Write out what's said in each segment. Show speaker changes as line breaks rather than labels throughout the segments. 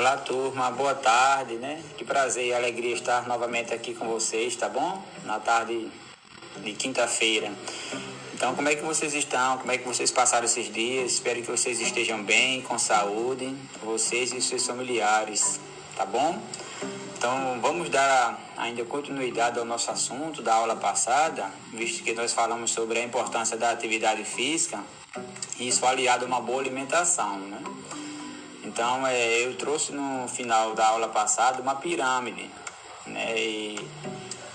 Olá, turma, boa tarde, né? Que prazer e alegria estar novamente aqui com vocês, tá bom? Na tarde de quinta-feira. Então, como é que vocês estão? Como é que vocês passaram esses dias? Espero que vocês estejam bem, com saúde, vocês e seus familiares, tá bom? Então, vamos dar ainda continuidade ao nosso assunto da aula passada, visto que nós falamos sobre a importância da atividade física, e isso aliado a uma boa alimentação, né? Então, é, eu trouxe no final da aula passada uma pirâmide, né? E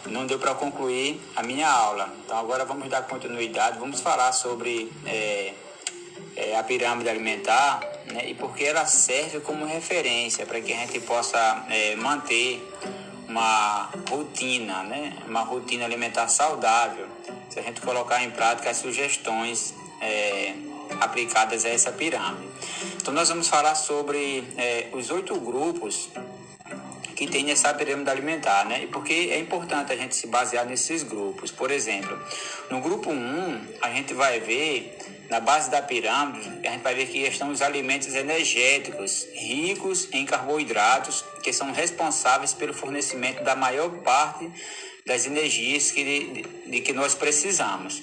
não deu para concluir a minha aula. Então, agora vamos dar continuidade, vamos falar sobre é, é, a pirâmide alimentar né? e porque ela serve como referência para que a gente possa é, manter uma rotina, né? uma rotina alimentar saudável. Se a gente colocar em prática as sugestões é, aplicadas a essa pirâmide. Então, nós vamos falar sobre é, os oito grupos que tem nessa pirâmide alimentar, né? E porque é importante a gente se basear nesses grupos. Por exemplo, no grupo 1, a gente vai ver, na base da pirâmide, a gente vai ver que estão os alimentos energéticos, ricos em carboidratos, que são responsáveis pelo fornecimento da maior parte das energias que, de, de que nós precisamos,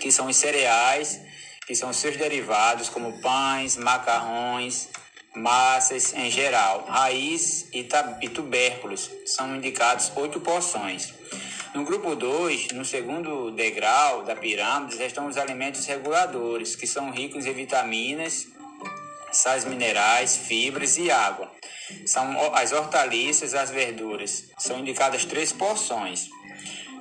que são os cereais, que são seus derivados, como pães, macarrões, massas em geral, raiz e, tubérculos. São indicados oito porções. No grupo 2, no segundo degrau da pirâmide, estão os alimentos reguladores, que são ricos em vitaminas, sais minerais, fibras e água. São as hortaliças, as verduras. São indicadas três porções.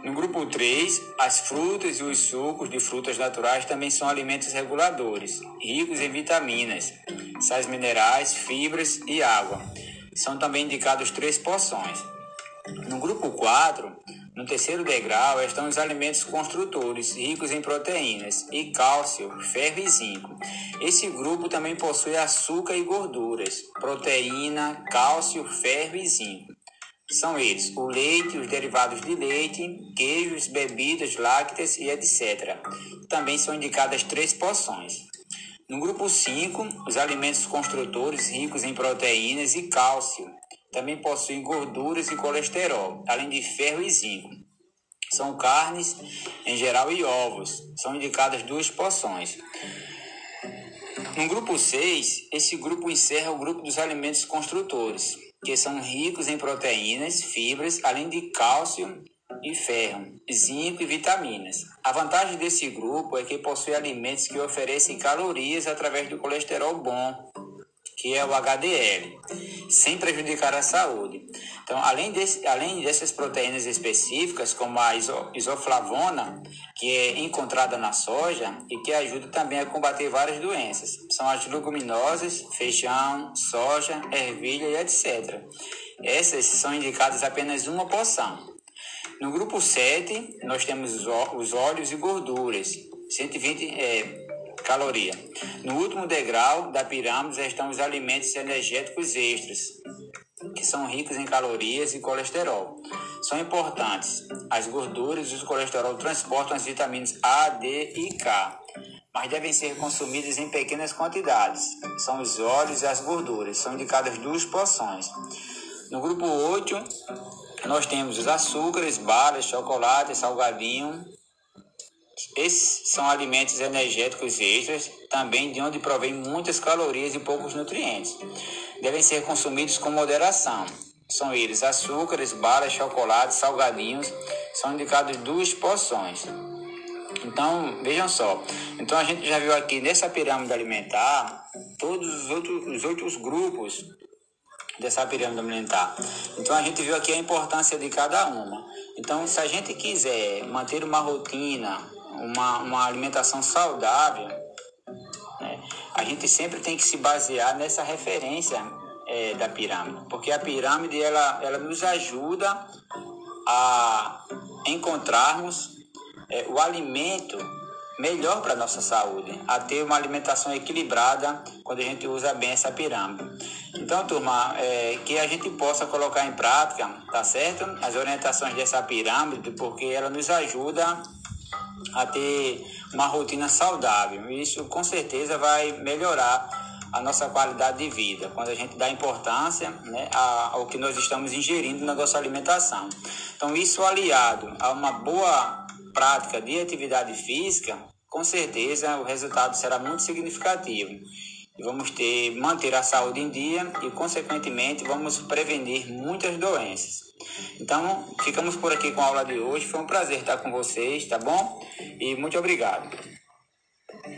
No grupo 3, as frutas e os sucos de frutas naturais também são alimentos reguladores, ricos em vitaminas, sais minerais, fibras e água. São também indicados três porções. No grupo 4, no terceiro degrau, estão os alimentos construtores, ricos em proteínas e cálcio, ferro e zinco. Esse grupo também possui açúcar e gorduras, proteína, cálcio, ferro e zinco. São eles o leite, os derivados de leite, queijos, bebidas, lácteas e etc. Também são indicadas três porções. No grupo 5, os alimentos construtores ricos em proteínas e cálcio. Também possuem gorduras e colesterol, além de ferro e zinco. São carnes, em geral, e ovos. São indicadas duas porções. No grupo 6, esse grupo encerra o grupo dos alimentos construtores, que são ricos em proteínas, fibras, além de cálcio e ferro, zinco e vitaminas. A vantagem desse grupo é que possui alimentos que oferecem calorias através do colesterol bom, que é o HDL, sem prejudicar a saúde. Então, além, desse, além dessas proteínas específicas, como a iso, isoflavona, que é encontrada na soja e que ajuda também a combater várias doenças, são as leguminosas, feijão, soja, ervilha e etc. Essas são indicadas apenas uma porção. No grupo 7, nós temos os óleos e gorduras, 120 é, caloria. No último degrau da pirâmide estão os alimentos energéticos extras, que são ricos em calorias e colesterol. São importantes. As gorduras e o colesterol transportam as vitaminas A, D e K, mas devem ser consumidas em pequenas quantidades. São os óleos e as gorduras. São indicadas duas porções. No grupo 8, nós temos os açúcares, balas, chocolate, salgadinho, esses são alimentos energéticos extras, também de onde provém muitas calorias e poucos nutrientes. Devem ser consumidos com moderação. São eles açúcares, balas, chocolate, salgadinhos, são indicados duas porções. Então, vejam só. Então, a gente já viu aqui nessa pirâmide alimentar todos os outros, os outros grupos dessa pirâmide alimentar. Então, a gente viu aqui a importância de cada uma. Então, se a gente quiser manter uma rotina, uma, uma alimentação saudável, né, a gente sempre tem que se basear nessa referência é, da pirâmide, porque a pirâmide ela, ela nos ajuda a encontrarmos é, o alimento melhor para a nossa saúde, a ter uma alimentação equilibrada quando a gente usa bem essa pirâmide. Então, turma, é, que a gente possa colocar em prática, tá certo? As orientações dessa pirâmide, porque ela nos ajuda a ter uma rotina saudável. Isso com certeza vai melhorar a nossa qualidade de vida, quando a gente dá importância né, ao que nós estamos ingerindo na nossa alimentação. Então, isso aliado a uma boa prática de atividade física, com certeza o resultado será muito significativo. Vamos ter, manter a saúde em dia e, consequentemente, vamos prevenir muitas doenças. Então, ficamos por aqui com a aula de hoje. Foi um prazer estar com vocês, tá bom? E muito obrigado.